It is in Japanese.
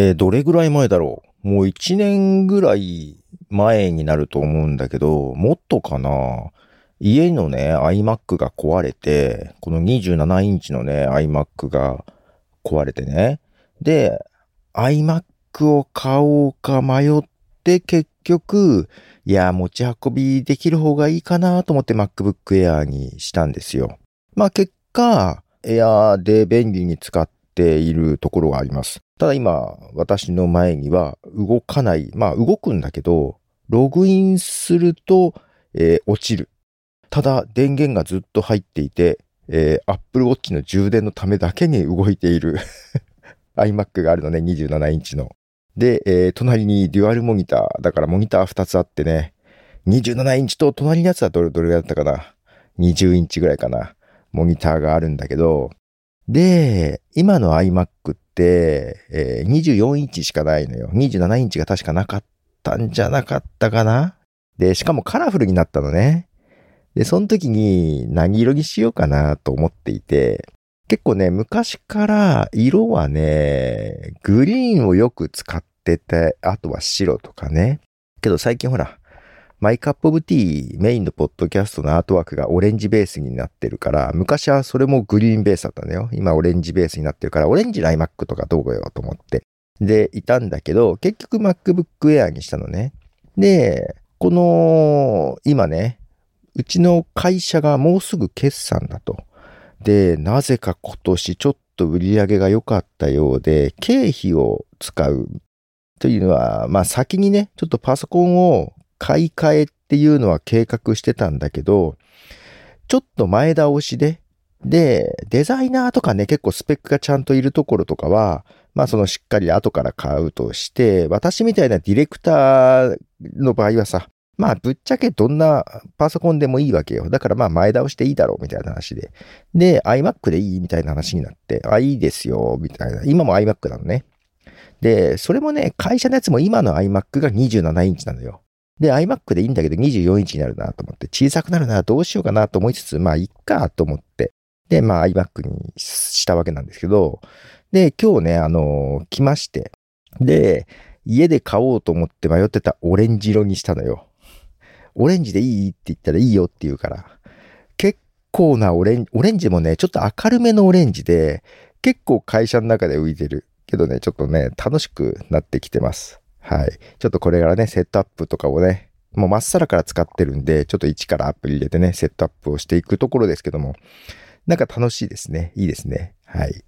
えー、どれぐらい前だろう？もう1年ぐらい前になると思うんだけど、もっとかな？家のね、iMac が壊れて、この27インチのね、iMac が壊れてね。で、iMac を買おうか迷って結局、いや、持ち運びできる方がいいかなと思って MacBook Air にしたんですよ。まあ結果、Air で便利に使っているところがあります。ただ今、私の前には動かない。まあ動くんだけど、ログインすると、えー、落ちる。ただ電源がずっと入っていて、えー、Apple Watch の充電のためだけに動いている iMac があるのね、27インチの。で、えー、隣にデュアルモニター。だからモニター2つあってね、27インチと隣のやつはどれ、どれだったかな ?20 インチぐらいかな。モニターがあるんだけど、で、今の iMac って、えー、24インチしかないのよ。27インチが確かなかったんじゃなかったかなで、しかもカラフルになったのね。で、その時に何色にしようかなと思っていて、結構ね、昔から色はね、グリーンをよく使ってて、あとは白とかね。けど最近ほら、マイカップオブティーメインのポッドキャストのアートワークがオレンジベースになってるから、昔はそれもグリーンベースだったんだよ。今オレンジベースになってるから、オレンジの iMac とかどうよと思って。で、いたんだけど、結局 MacBook Air にしたのね。で、この、今ね、うちの会社がもうすぐ決算だと。で、なぜか今年ちょっと売り上げが良かったようで、経費を使うというのは、まあ先にね、ちょっとパソコンを買い替えっていうのは計画してたんだけど、ちょっと前倒しで、で、デザイナーとかね、結構スペックがちゃんといるところとかは、まあそのしっかり後から買うとして、私みたいなディレクターの場合はさ、まあぶっちゃけどんなパソコンでもいいわけよ。だからまあ前倒していいだろうみたいな話で。で、iMac でいいみたいな話になって、あ、いいですよ、みたいな。今も iMac なのね。で、それもね、会社のやつも今の iMac が27インチなのよ。で、iMac でいいんだけど24インチになるなと思って、小さくなるな、どうしようかなと思いつつ、まあ、いっかと思って、で、まあ iMac にしたわけなんですけど、で、今日ね、あのー、来まして、で、家で買おうと思って迷ってたオレンジ色にしたのよ。オレンジでいいって言ったらいいよって言うから、結構なオレンジ、オレンジもね、ちょっと明るめのオレンジで、結構会社の中で浮いてる。けどね、ちょっとね、楽しくなってきてます。はい。ちょっとこれからね、セットアップとかをね、もうまっさらから使ってるんで、ちょっと一からアプリ入れてね、セットアップをしていくところですけども、なんか楽しいですね。いいですね。はい。